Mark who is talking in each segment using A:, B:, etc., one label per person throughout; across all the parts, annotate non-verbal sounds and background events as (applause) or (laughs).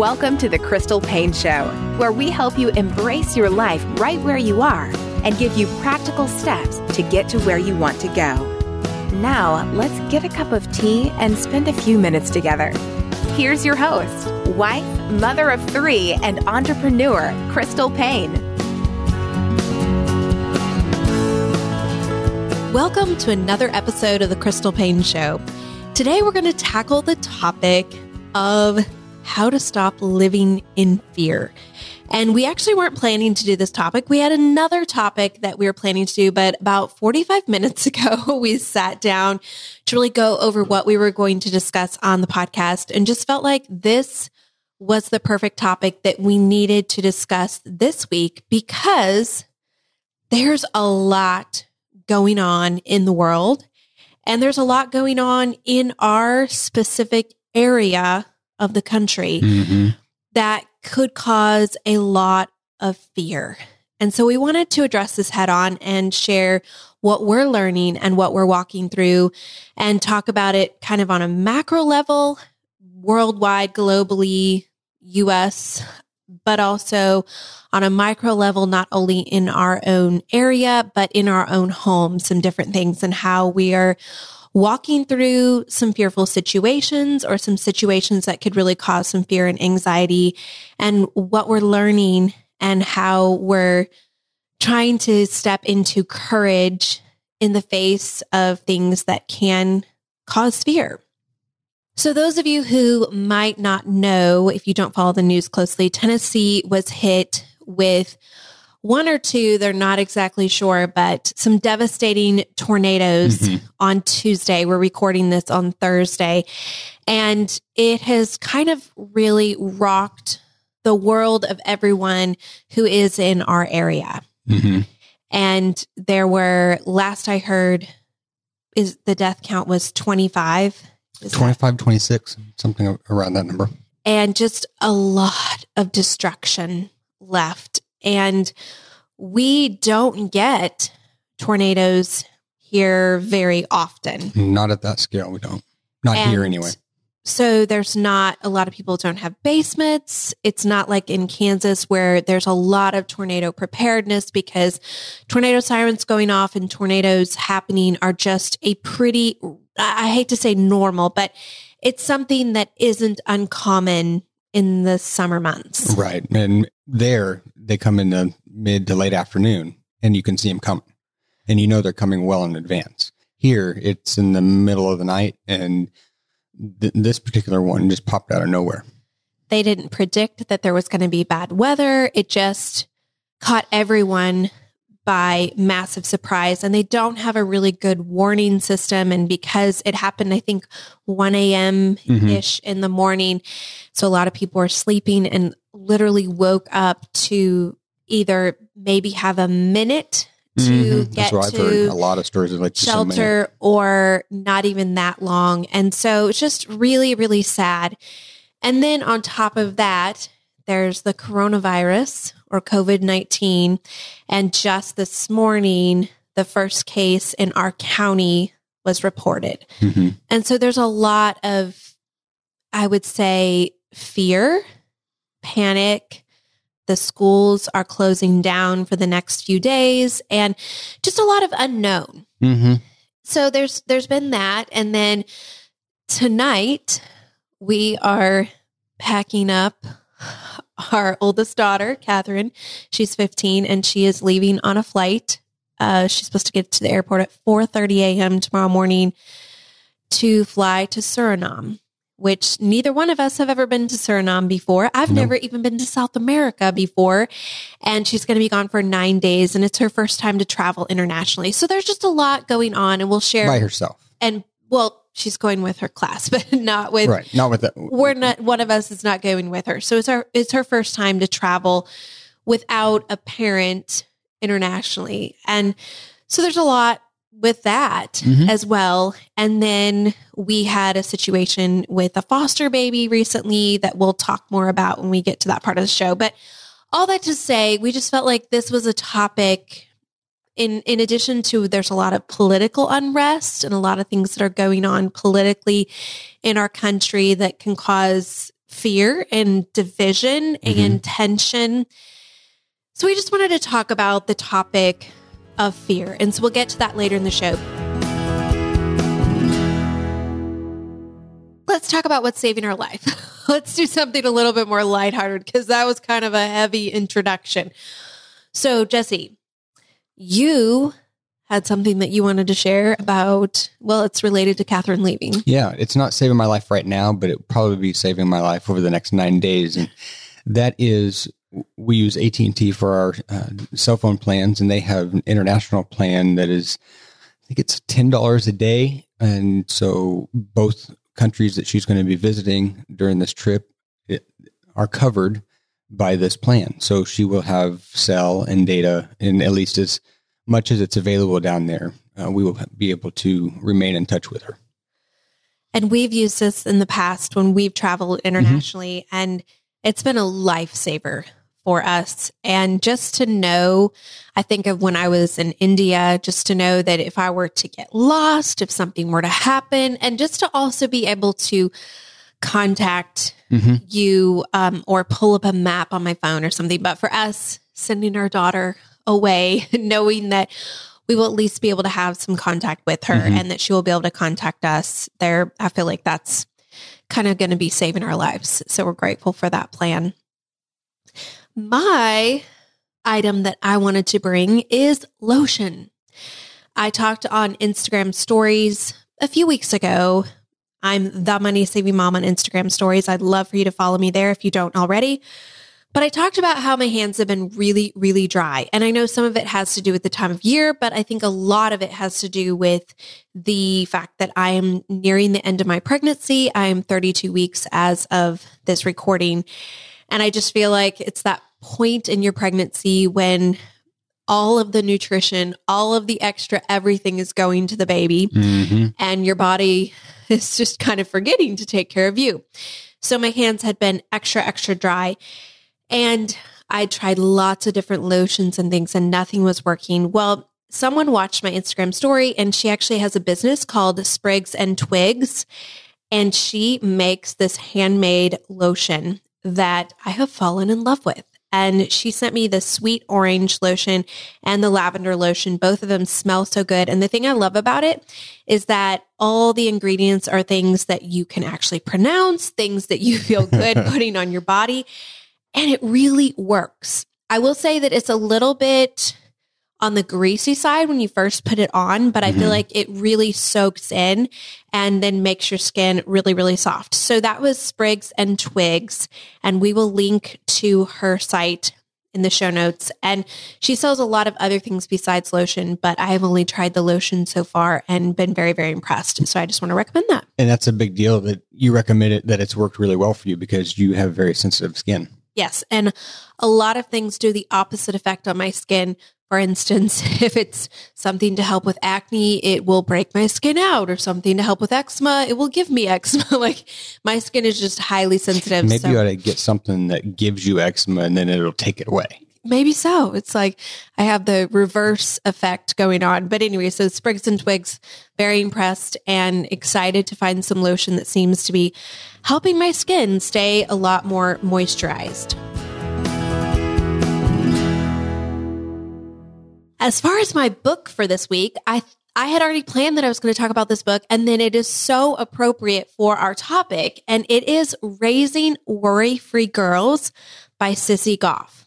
A: Welcome to the Crystal Paine Show, where we help you embrace your life right where you are and give you practical steps to get to where you want to go. Now, let's get a cup of tea and spend a few minutes together. Here's your host, wife, mother of three, and entrepreneur, Crystal Paine.
B: Welcome to another episode of the Crystal Paine Show. Today, we're going to tackle the topic of how to stop living in fear. And we actually weren't planning to do this topic. We had another topic that we were planning to do, but about 45 (laughs) minutes ago, (laughs) we sat down to really go over what we were going to discuss on the podcast and just felt like this was the perfect topic that we needed to discuss this week because there's a lot going on in the world and there's a lot going on in our specific area of the country mm-hmm. that could cause a lot of fear. And so we wanted to address this head on and share what we're learning and what we're walking through and talk about it kind of on a macro level, worldwide, globally, US, but also on a micro level, not only in our own area, but in our own home, some different things and how we are walking through some fearful situations or some situations that could really cause some fear and anxiety and what we're learning and how we're trying to step into courage in the face of things that can cause fear. So, those of you who might not know, if you don't follow the news closely, Tennessee was hit with one or two, they're not exactly sure, but some devastating tornadoes mm-hmm. on Tuesday. We're recording this on Thursday. And it has kind of really rocked the world of everyone who is in our area. Mm-hmm. And there were, last I heard, is the death count was 25.
C: Is 25, that? 26, something around that number.
B: And just a lot of destruction left and we don't get tornadoes here very often.
C: Not at that scale, we don't. Not and here anyway.
B: So there's not a lot of people don't have basements. It's not like in Kansas where there's a lot of tornado preparedness because tornado sirens going off and tornadoes happening are just a pretty I hate to say normal, but it's something that isn't uncommon in the summer months.
C: Right. And there they come in the mid to late afternoon and you can see them coming and you know they're coming well in advance. Here it's in the middle of the night and th- this particular one just popped out of nowhere.
B: They didn't predict that there was going to be bad weather. It just caught everyone by massive surprise and they don't have a really good warning system. And because it happened, I think 1 a.m. ish mm-hmm. in the morning. So a lot of people were sleeping and literally woke up to either maybe have a minute to
C: Mhm.
B: get
C: That's what I've heard.
B: to
C: A lot of stories like just a minute.
B: shelter or not even that long. And so it's just really, really sad. And then on top of that, there's the coronavirus or COVID 19. And just this morning, the first case in our county was reported.
C: Mhm.
B: And so there's a lot of, I would say, fear, panic. The schools are closing down for the next few days and just a lot of unknown.
C: Mhm.
B: So there's there's been that and then tonight we are packing up (sighs) our oldest daughter, Catherine. She's 15 and she is leaving on a flight. Uh, she's supposed to get to the airport at 4:30 a.m. tomorrow morning to fly to Suriname, which neither one of us have ever been to Suriname before. I've
C: No.
B: never even been to South America before, and she's going to be gone for nine days, and it's her first time to travel internationally. So there's just a lot going on, and we'll share.
C: By herself.
B: And well, she's going with her class, (laughs) but not with
C: right. Not with that.
B: we're not one of us is not going with her so it's our it's her first time to travel without a parent internationally and so there's a lot with that
C: Mhm.
B: as well and then we had a situation with a foster baby recently that we'll talk more about when we get to that part of the show but all that to say we just felt like this was a topic in in addition to there's a lot of political unrest and a lot of things that are going on politically in our country that can cause fear and division mm-hmm. and tension. So we just wanted to talk about the topic of fear. And so we'll get to that later in the show. Let's talk about what's saving our life. (laughs) Let's do something a little bit more lighthearted because that was kind of a heavy introduction. So, Jesse, you had something that you wanted to share about, well, it's related to Catherine leaving.
C: Yeah, it's not saving my life right now, but it probably be saving my life over the next nine days. And that is, we use AT and T for our uh, cell phone plans, and they have an international plan that is, I think it's ten dollars a day, and so both countries that she's going to be visiting during this trip it, are covered by this plan. So she will have cell and data, and at least as much as it's available down there, uh, we will be able to remain in touch with her.
B: And we've used this in the past when we've traveled internationally, and it's been a lifesaver for us. And just to know, I think of when I was in India, just to know that if I were to get lost, if something were to happen, and just to also be able to contact
C: Mhm.
B: you um, or pull up a map on my phone or something. But for us, sending our daughter away, (laughs) knowing that we will at least be able to have some contact with her
C: Mhm.
B: and that she will be able to contact us there. I feel like that's kind of going to be saving our lives. So we're grateful for that plan. My item that I wanted to bring is lotion. I talked on Instagram stories a few weeks ago. I'm the money saving mom on Instagram stories. I'd love for you to follow me there if you don't already. But I talked about how my hands have been really, really dry. And I know some of it has to do with the time of year, but I think a lot of it has to do with the fact that I am nearing the end of my pregnancy. I am 32 weeks as of this recording. And I just feel like it's that point in your pregnancy when all of the nutrition, all of the extra everything is going to the baby
C: Mm-hmm.
B: and your body (laughs) is just kind of forgetting to take care of you. So my hands had been extra, extra dry. And I tried lots of different lotions and things, and nothing was working. Well, someone watched my Instagram story, and she actually has a business called Sprigs and Twigs. And she makes this handmade lotion that I have fallen in love with. And she sent me the sweet orange lotion and the lavender lotion. Both of them smell so good. And the thing I love about it is that all the ingredients are things that you can actually pronounce, things that you feel good (laughs) putting on your body. And it really works. I will say that it's a little bit on the greasy side when you first put it on, but I feel
C: Mhm.
B: like it really soaks in and then makes your skin really, really soft. So that was Sprigs and Twigs. And we will link to her site in the show notes. And she sells a lot of other things besides lotion, but I have only tried the lotion so far and been very, very impressed. So I just want to recommend that.
C: And that's a big deal that you recommend it that it's worked really well for you because you have very sensitive skin.
B: Yes. And a lot of things do the opposite effect on my skin. For instance, (laughs) if it's something to help with acne, it will break my skin out, or something to help with eczema, it will give me (laughs) eczema. like my skin is just highly sensitive.
C: Maybe
B: so-
C: you ought to get something that gives you eczema and then it'll take it away.
B: Maybe so. It's like I have the reverse effect going on. But anyway, so Sprigs and Twigs, very impressed and excited to find some lotion that seems to be helping my skin stay a lot more moisturized. As far as my book for this week, I I had already planned that I was going to talk about this book, and then it is so appropriate for our topic, and it is Raising Worry Free Girls by Sissy Goff.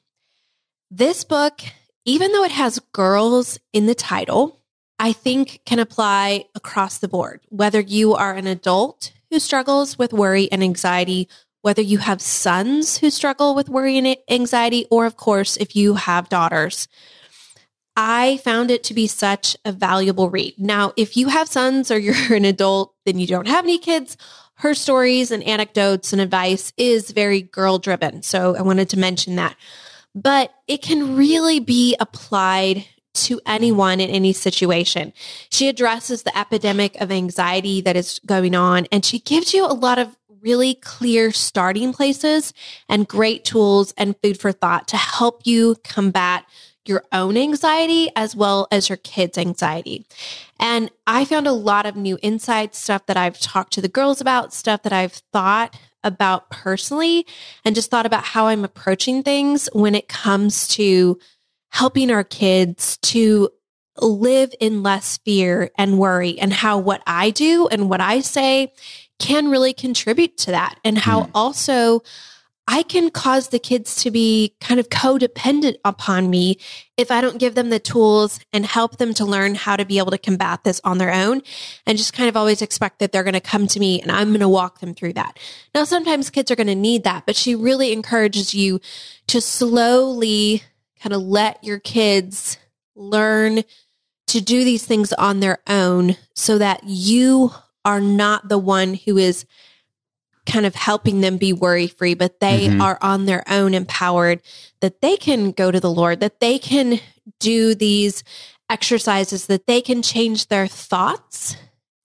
B: This book, even though it has girls in the title, I think can apply across the board. Whether you are an adult who struggles with worry and anxiety, whether you have sons who struggle with worry and anxiety, or of course, if you have daughters. I found it to be such a valuable read. Now, if you have sons or (laughs) you're an adult, then you don't have any kids. Her stories and anecdotes and advice is very girl driven. So I wanted to mention that but it can really be applied to anyone in any situation. She addresses the epidemic of anxiety that is going on, and she gives you a lot of really clear starting places and great tools and food for thought to help you combat your own anxiety as well as your kids' anxiety. And I found a lot of new insights, stuff that I've talked to the girls about, stuff that I've thought about personally and just thought about how I'm approaching things when it comes to helping our kids to live in less fear and worry and how what I do and what I say can really contribute to that and how mm. also I can cause the kids to be kind of codependent upon me if I don't give them the tools and help them to learn how to be able to combat this on their own and just kind of always expect that they're going to come to me and I'm going to walk them through that. Now, sometimes kids are going to need that, but she really encourages you to slowly kind of let your kids learn to do these things on their own so that you are not the one who is kind of helping them be worry free, but they mm-hmm. are on their own empowered that they can go to the Lord, that they can do these exercises, that they can change their thoughts,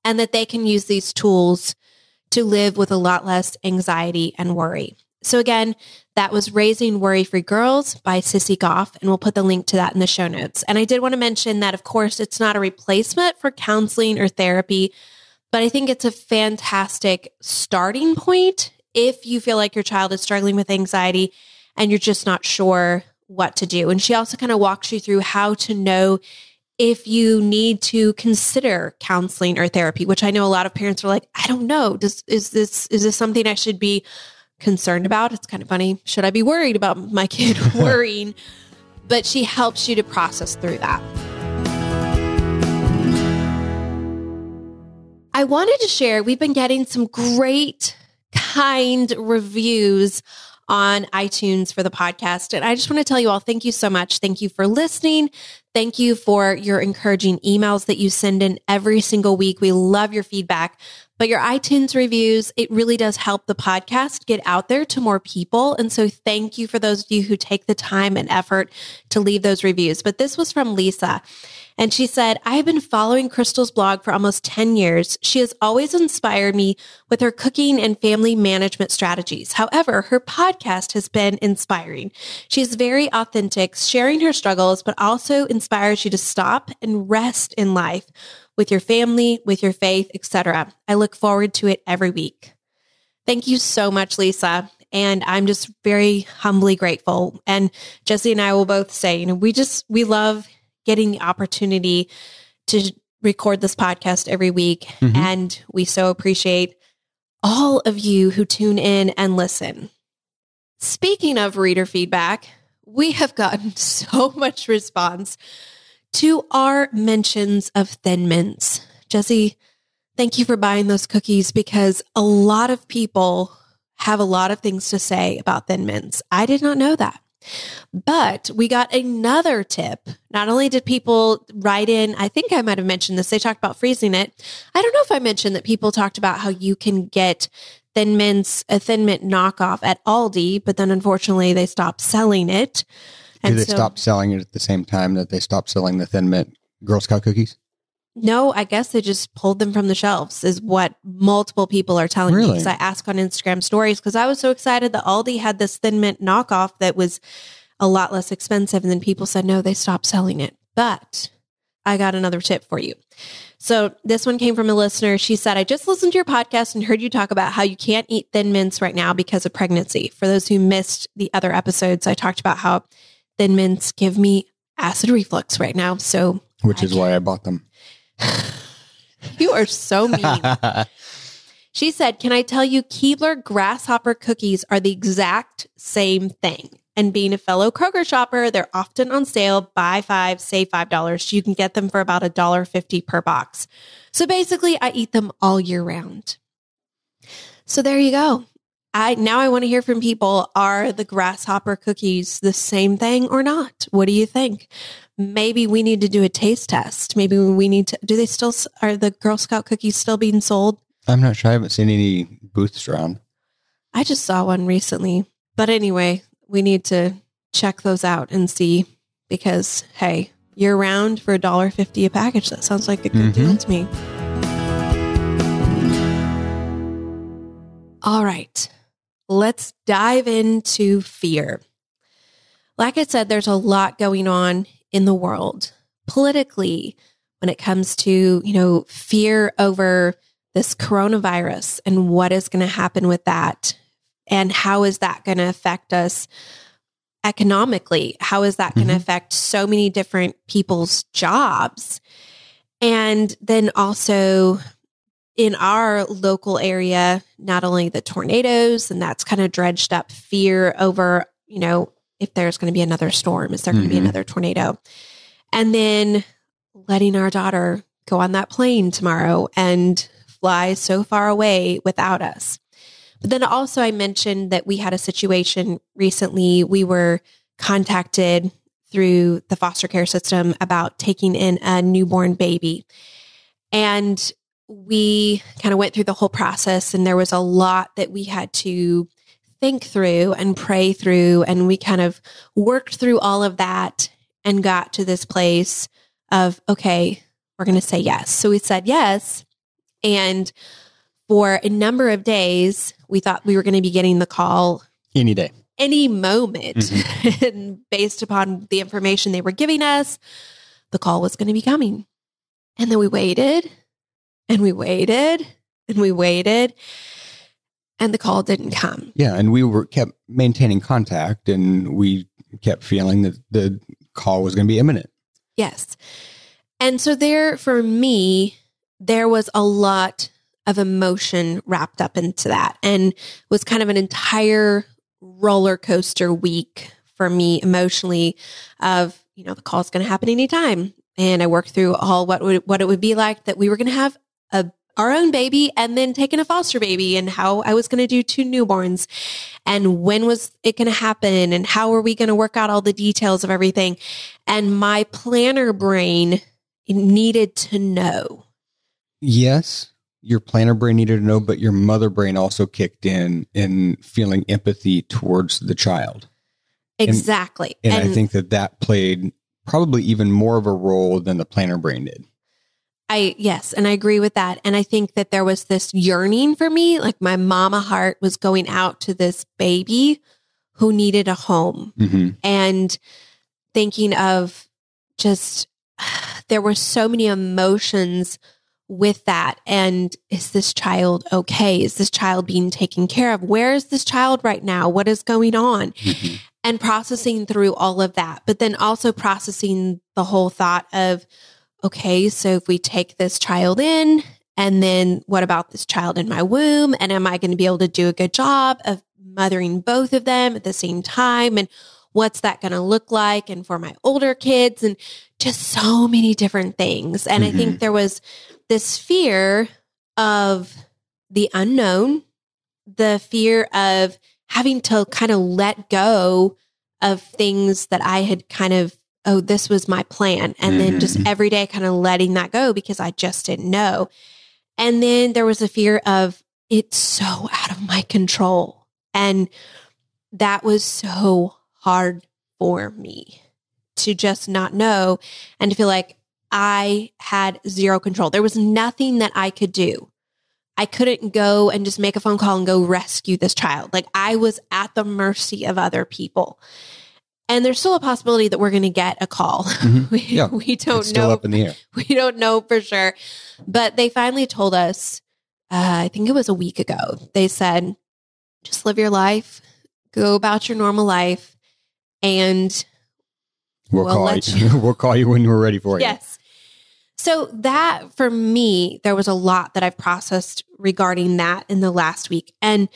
B: and that they can use these tools to live with a lot less anxiety and worry. So, again, that was Raising Worry Free Girls by Sissy Goff, and we'll put the link to that in the show notes. And I did want to mention that, of course, it's not a replacement for counseling or therapy but I think it's a fantastic starting point if you feel like your child is struggling with anxiety and you're just not sure what to do. And she also kind of walks you through how to know if you need to consider counseling or therapy, which I know a lot of parents are like, I don't know. Does is this is this something I should be concerned about? It's kind of funny. Should I be worried about my kid (laughs) worrying? but she helps you to process through that. I wanted to share, we've been getting some great, kind reviews on iTunes for the podcast. And I just want to tell you all thank you so much. Thank you for listening. Thank you for your encouraging emails that you send in every single week. We love your feedback. But your iTunes reviews, it really does help the podcast get out there to more people. And so thank you for those of you who take the time and effort to leave those reviews. But this was from Lisa. And she said, I have been following Crystal's blog for almost 10 years. She has always inspired me with her cooking and family management strategies. However, her podcast has been inspiring. She is very authentic, sharing her struggles, but also inspires you to stop and rest in life with your family, with your faith, etc. I look forward to it every week. Thank you so much, Lisa. And I'm just very humbly grateful. And Jesse and I will both say, you know, we just, we love getting the opportunity to record this podcast every week. Mm-hmm. And we so appreciate all of you who tune in and listen. Speaking of reader feedback, we have gotten (laughs) so much response to our mentions of thin mints. Jesse, thank you for buying those cookies because a lot of people have a lot of things to say about thin mints. I did not know that. But we got another tip. Not only did people write in, I think I might have mentioned this, they talked about freezing it. I don't know if I mentioned that people talked about how you can get Thin Mints, a Thin Mint knockoff at Aldi, but then unfortunately they stopped selling it.
C: Do they stop selling it at the same time that they stopped selling the Thin Mint Girl Scout cookies?
B: No, I guess they just pulled them from the shelves, is what multiple people are telling
C: Really?
B: me. Because I ask on Instagram stories because I was so excited that Aldi had this Thin Mint knockoff that was a lot less expensive. And then people said, no, they stopped selling it. But I got another tip for you. So this one came from a listener. She said, I just listened to your podcast and heard you talk about how you can't eat thin mints right now because of pregnancy. For those who missed the other episodes, I talked about how thin mints give me acid reflux right now. So
C: Which is why I bought them. (laughs)
B: you are so mean. (laughs) She said, Can I tell you, Keebler grasshopper cookies are the exact same thing. And being a fellow Kroger shopper, they're often on sale. Buy five, save five dollars. You can get them for about a dollar fifty per box. So basically, I eat them all year round. So there you go. I now I want to hear from people. Are the grasshopper cookies the same thing or not? What do you think? Maybe we need to do a taste test. Maybe we need to. Do they still are the Girl Scout cookies still being sold?
C: I'm not sure. I haven't seen any booths around.
B: I just saw one recently. But anyway, we need to check those out and see because hey, year round for a dollar fifty a package. That sounds like a good deal mm-hmm. to me. All right. Let's dive into fear. Like I said, there's a lot going on in the world politically when it comes to, you know, fear over this coronavirus and what is going to happen with that and how is that going to affect us economically? How is that going to
C: mm-hmm.
B: affect so many different people's jobs? And then also in our local area not only the tornadoes and that's kind of dredged up fear over you know if there's going to be another storm is there going to be
C: mm-hmm.
B: another tornado? And then letting our daughter go on that plane tomorrow and fly so far away without us. But then also, I mentioned that we had a situation recently. We were contacted through the foster care system about taking in a newborn baby. And we kind of went through the whole process, and there was a lot that we had to think through and pray through. And we kind of worked through all of that and got to this place of, okay, we're going to say yes. So we said yes. And for a number of days, we thought we were going to be getting the call
C: Any day.
B: any moment. Mm-hmm. (laughs) and based upon the information they were giving us, the call was going to be coming. And then we waited and we waited and we waited and the call didn't come.
C: Yeah, and we were kept maintaining contact, and we kept feeling that the call was going to be imminent.
B: Yes. And so there for me, there was a lot of emotion wrapped up into that and was kind of an entire roller coaster week for me emotionally of, you know, the call's going to happen anytime. And I worked through all what would, what it would be like that we were going to have a our own baby and then taking a foster baby and how I was going to do two newborns and when was it going to happen and how are we going to work out all the details of everything. And my planner brain needed to know.
C: Yes, your planner brain needed to know, but your mother brain also kicked in in feeling empathy towards the child.
B: Exactly.
C: And, I think that that played probably even more of a role than the planner brain did.
B: I, yes, and I agree with that. And I think that there was this yearning for me, like my mama heart was going out to this baby who needed a home
C: hmm
B: and thinking of just, (sighs) there were so many emotions with that. And is this child okay? Is this child being taken care of? Where is this child right now? What is going on?
C: hmm
B: and processing through all of that, but then also processing the whole thought of, okay, so if we take this child in, and then what about this child in my womb? And am I going to be able to do a good job of mothering both of them at the same time? And what's that going to look like? And for my older kids, and just so many different things. And I think there was this fear of the unknown, the fear of having to kind of let go of things that I had kind of, oh, this was my plan. And then just
C: Mhm.
B: every day kind of letting that go because I just didn't know. And then there was a fear of it's so out of my control. And that was so hard for me to just not know and to feel like I had zero control. There was nothing that I could do. I couldn't go and just make a phone call and go rescue this child. Like I was at the mercy of other people. And there's still a possibility that we're going to get a call. (laughs)
C: Mhm.
B: we,
C: Yeah.
B: we don't
C: it's still
B: know.
C: up in the air. (laughs)
B: We don't know for sure. But they finally told us, uh, I think it was a week ago, they said, just live your life, go about your normal life. And
C: We'll,
B: We'll
C: call
B: let
C: you. (laughs) we'll call you when we're ready for you.
B: yes. So that for me, there was a lot that I've processed regarding that in the last week. And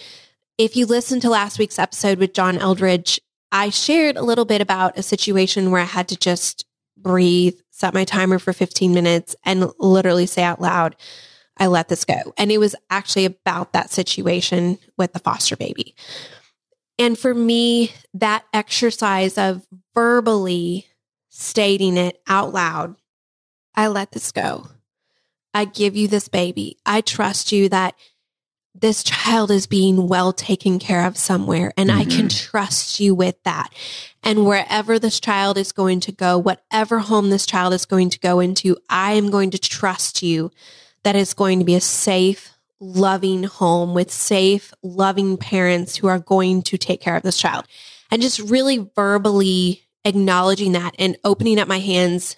B: if you listen to last week's episode with John Eldredge, I shared a little bit about a situation where I had to just breathe, set my timer for 15 minutes, and literally say out loud, I let this go. And it was actually about that situation with the foster baby. And for me, that exercise of verbally stating it out loud, I let this go. I give you this baby. I trust you that this child is being well taken care of somewhere and I can mm-hmm. trust you with that. And wherever this child is going to go, whatever home this child is going to go into, I am going to trust you that it's going to be a safe, loving home with safe, loving parents who are going to take care of this child. And just really verbally acknowledging that and opening up my hands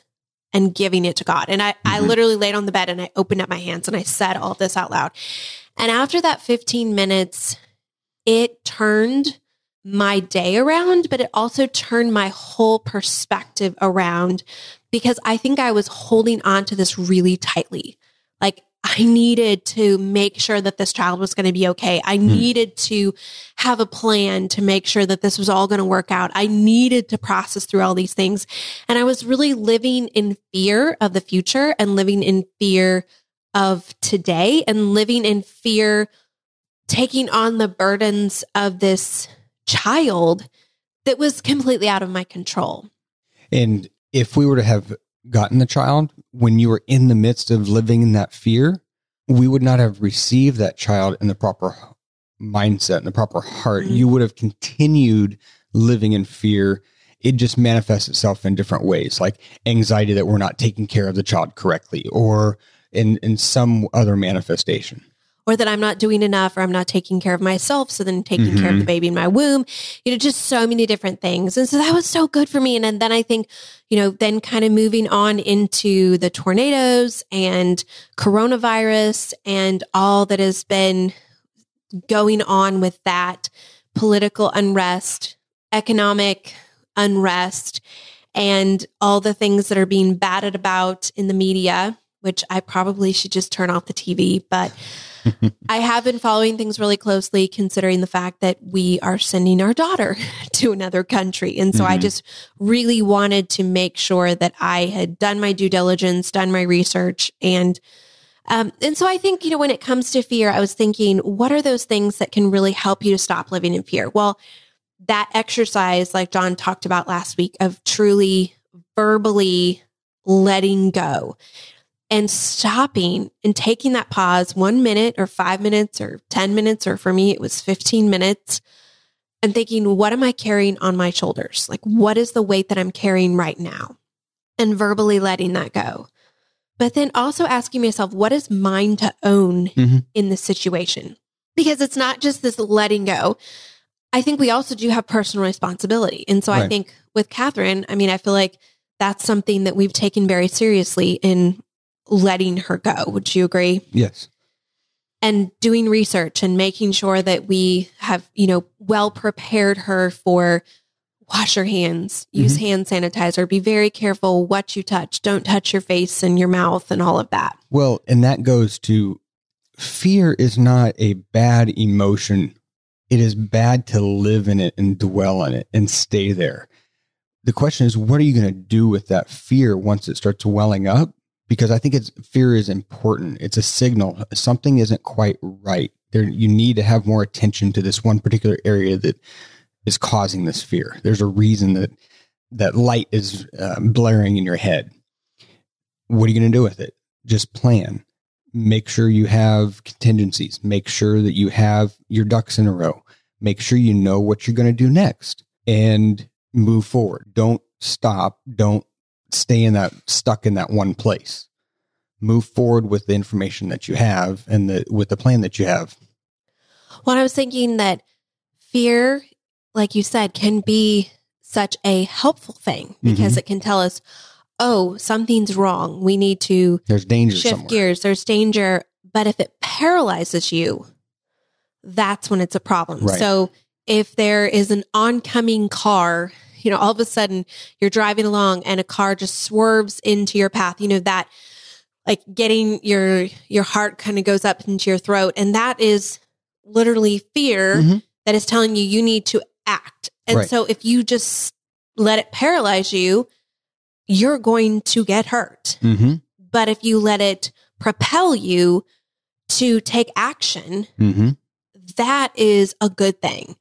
B: and giving it to God. And I, I
C: Mhm.
B: literally laid on the bed and I opened up my hands and I said all this out loud. And after that 15 minutes, it turned my day around, but it also turned my whole perspective around because I think I was holding on to this really tightly. Like I needed to make sure that this child was going to be okay. I hmm. needed to have a plan to make sure that this was all going to work out. I needed to process through all these things. And I was really living in fear of the future and living in fear of today and living in fear, taking on the burdens of this child that was completely out of my control.
C: And if we were to have gotten the child when you were in the midst of living in that fear, we would not have received that child in the proper mindset, in the proper heart.
B: Mhm.
C: You would have continued living in fear. It just manifests itself in different ways, like anxiety that we're not taking care of the child correctly, or in, in some other manifestation.
B: Or that I'm not doing enough or I'm not taking care of myself. So then taking care of the mm-hmm. baby in my womb, you know, just so many different things. And so that was so good for me. And, then I think, you know, then kind of moving on into the tornadoes and coronavirus and all that has been going on with that political unrest, economic unrest, and all the things that are being batted about in the media, which I probably should just turn off the TV, but (laughs) I have been following things really closely, considering the fact that we are sending our daughter (laughs) to another country. And so I
C: Mhm.
B: just really wanted to make sure that I had done my due diligence, done my research, and um, and so I think you know when it comes to fear, I was thinking, what are those things that can really help you to stop living in fear? Well, that exercise, like John talked about last week, of truly verbally letting go and stopping and taking that pause one minute or five minutes or 10 minutes, or for me, it was 15 minutes, and thinking, what am I carrying on my shoulders? Like, what is the weight that I'm carrying right now? And verbally letting that go. But then also asking myself, what is mine to own
C: Mhm.
B: in this situation? Because it's not just this letting go. I think we also do have personal responsibility. And so I think with Catherine, I mean, I feel like that's something that we've taken very seriously in letting her go. Would you agree?
C: Yes.
B: And doing research and making sure that we have, you know, well prepared her for wash your hands, use mm-hmm. hand sanitizer, be very careful what you touch. Don't touch your face and your mouth and all of that.
C: Well, and that goes to fear is not a bad emotion. It is bad to live in it and dwell in it and stay there. The question is, what are you going to do with that fear once it starts welling up? Because I think it's fear is important. It's a signal something isn't quite right. There, you need to have more attention to this one particular area that is causing this fear. There's a reason that that light is uh, blaring in your head. What are you going to do with it? Just plan make sure you have contingencies, make sure that you have your ducks in a row, make sure you know what you're going to do next and move forward. Don't stop. Don't stay in that stuck in that one place. Move forward with the information that you have and the with the plan that you have.
B: Well, I was thinking that fear, like you said, can be such a helpful thing because
C: Mhm.
B: it can tell us, oh, something's wrong. We need to
C: There's danger
B: shift
C: somewhere.
B: gears. There's danger. But if it paralyzes you, that's when it's a problem.
C: Right.
B: So if there is an oncoming car, you know, all of a sudden you're driving along and a car just swerves into your path, you know, that like getting your your heart kind of goes up into your throat and that is literally fear
C: Mhm.
B: that is telling you you need to act. And
C: Right.
B: so if you just let it paralyze you, you're going to get hurt.
C: Mm-hmm.
B: But if you let it propel you to take action,
C: Mm-hmm.
B: that is a good thing.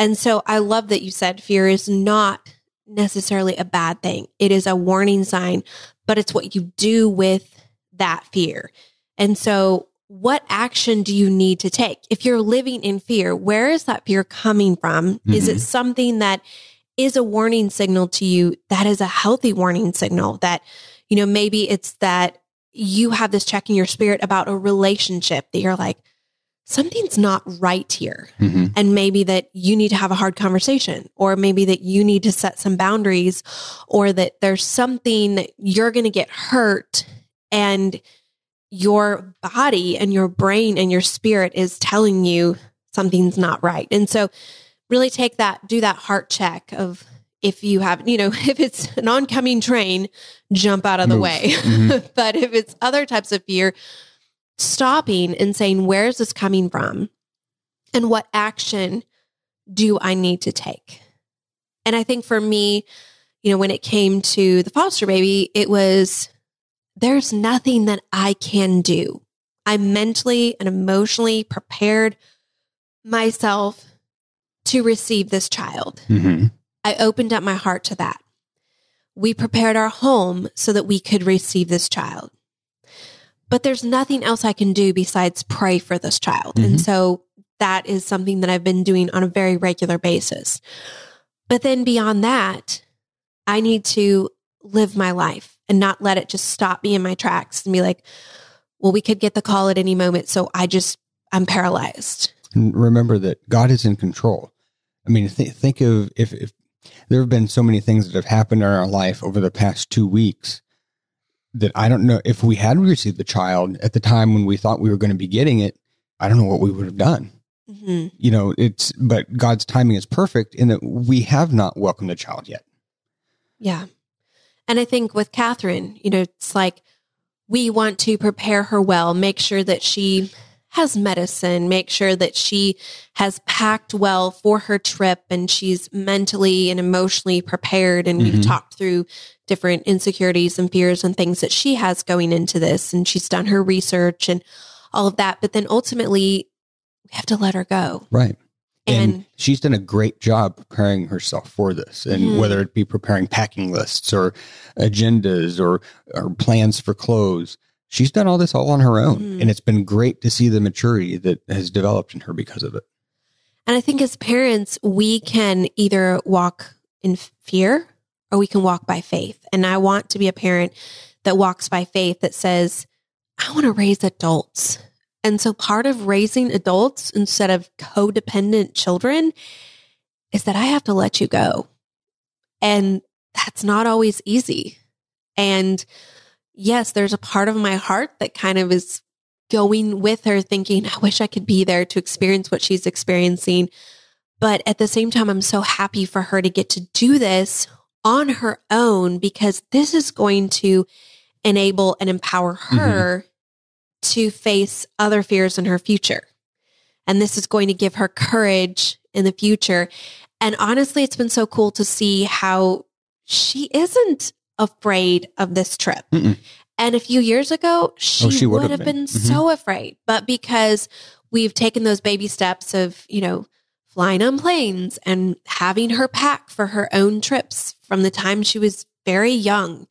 B: And so I love that you said fear is not necessarily a bad thing. It is a warning sign, but it's what you do with that fear. And so what action do you need to take? If you're living in fear, where is that fear coming from? Is it mm-hmm. something that is a warning signal to you that is a healthy warning signal that, you know, maybe it's that you have this check in your spirit about a relationship that you're like, something's not right here.
C: Mm-hmm.
B: And maybe that you need to have a hard conversation, or maybe that you need to set some boundaries, or that there's something that you're going to get hurt and your body and your brain and your spirit is telling you something's not right. And so really take that, do that heart check of if you have, you know, (laughs) if it's an oncoming train, jump out of the
C: Move.
B: way. (laughs)
C: Mhm.
B: but if it's other types of fear, stopping and saying, where is this coming from? And what action do I need to take? And I think for me, you know, when it came to the foster baby, it was there's nothing that I can do. I mentally and emotionally prepared myself to receive this child.
C: Mm-hmm.
B: I opened up my heart to that. We prepared our home so that we could receive this child. But there's nothing else I can do besides pray for this child. And
C: Mhm.
B: so that is something that I've been doing on a very regular basis. But then beyond that, I need to live my life and not let it just stop me in my tracks and be like, well, we could get the call at any moment. So I just, I'm paralyzed.
C: And remember that God is in control. I mean, th- think of if, if there have been so many things that have happened in our life over the past two weeks that I don't know if we had received the child at the time when we thought we were going to be getting it. I don't know what we would have done.
B: hmm
C: You know, it's but God's timing is perfect in that we have not welcomed the child yet.
B: Yeah. And I think with Catherine, you know, it's like we want to prepare her well, make sure that she has medicine, make sure that she has packed well for her trip and she's mentally and emotionally prepared. And we've
C: Mhm.
B: talked through different insecurities and fears and things that she has going into this. And she's done her research and all of that. But then ultimately, we have to let her go.
C: Right. And,
B: And,
C: she's done a great job preparing herself for this. And
B: Mhm.
C: whether it be preparing packing lists or agendas or, or plans for clothes, she's done all this all on her own.
B: Mhm.
C: And it's been great to see the maturity that has developed in her because of it.
B: And I think as parents, we can either walk in fear or we can walk by faith. And I want to be a parent that walks by faith that says, I want to raise adults. And so part of raising adults instead of codependent children is that I have to let you go. And that's not always easy. And yes, there's a part of my heart that kind of is going with her thinking, I wish I could be there to experience what she's experiencing. But at the same time, I'm so happy for her to get to do this on her own because this is going to enable and empower mm-hmm. her to face other fears in her future. And this is going to give her courage in the future. And honestly, it's been so cool to see how she isn't afraid of this trip.
C: Mm-mm.
B: And a few years ago, she,
C: Oh, she would have been.
B: been, mm-hmm. so afraid. But because we've taken those baby steps of, you know, flying on planes and having her pack for her own trips from the time she was very young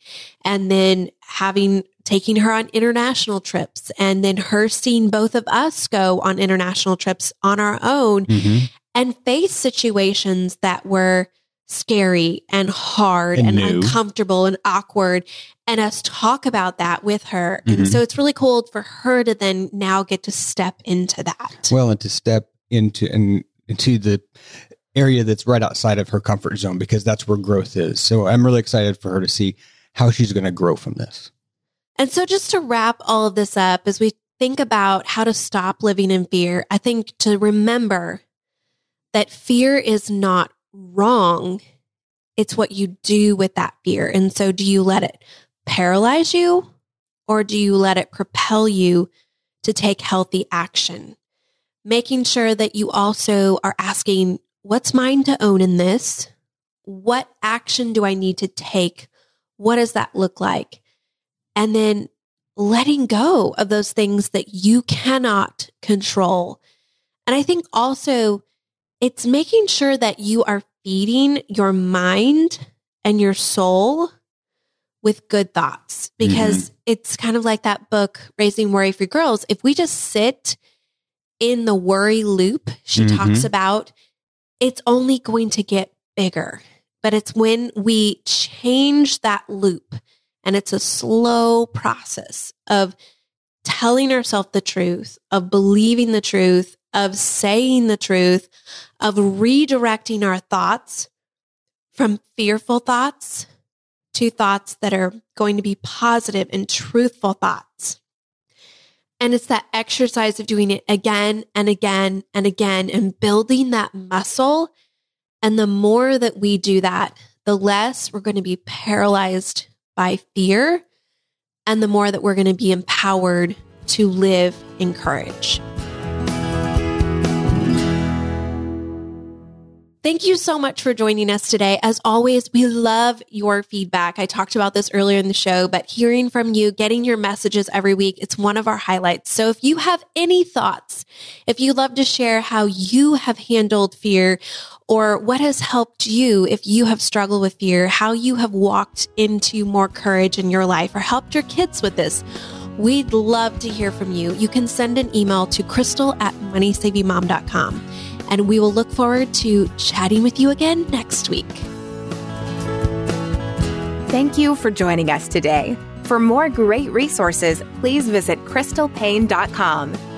B: and then having taking her on international trips and then her seeing both of us go on international trips on our own
C: Mm-hmm.
B: and face situations that were scary and hard
C: And
B: and, uncomfortable and awkward and us talk about that with her. And
C: Mhm.
B: so it's really cool for her to then now get to step into that.
C: Well, and to step into and into the area that's right outside of her comfort zone because that's where growth is. So I'm really excited for her to see how she's going to grow from this.
B: And so just to wrap all of this up as we think about how to stop living in fear, I think to remember that fear is not wrong. It's what you do with that fear. And so do you let it paralyze you or do you let it propel you to take healthy action? Making sure that you also are asking, what's mine to own in this? What action do I need to take? What does that look like? And then letting go of those things that you cannot control. And I think also it's making sure that you are feeding your mind and your soul with good thoughts mm-hmm. because it's kind of like that book, Raising Worry Free Girls. If we just sit in the worry loop she
C: Mhm.
B: talks about, it's only going to get bigger. But it's when we change that loop and it's a slow process of telling ourselves the truth, of believing the truth, of saying the truth, of redirecting our thoughts from fearful thoughts to thoughts that are going to be positive and truthful thoughts. And it's that exercise of doing it again and again and again and building that muscle. And the more that we do that, the less we're going to be paralyzed by fear and the more that we're going to be empowered to live in courage. Thank you so much for joining us today. As always, we love your feedback. I talked about this earlier in the show, but hearing from you, getting your messages every week, it's one of our highlights. So if you have any thoughts, if you'd love to share how you have handled fear or what has helped you if you have struggled with fear, how you have walked into more courage in your life or helped your kids with this, we'd love to hear from you. You can send an email to crystal at moneysavingmom.com and we will look forward to chatting with you again next week.
A: Thank you for joining us today. For more great resources, please visit crystalpaine.com.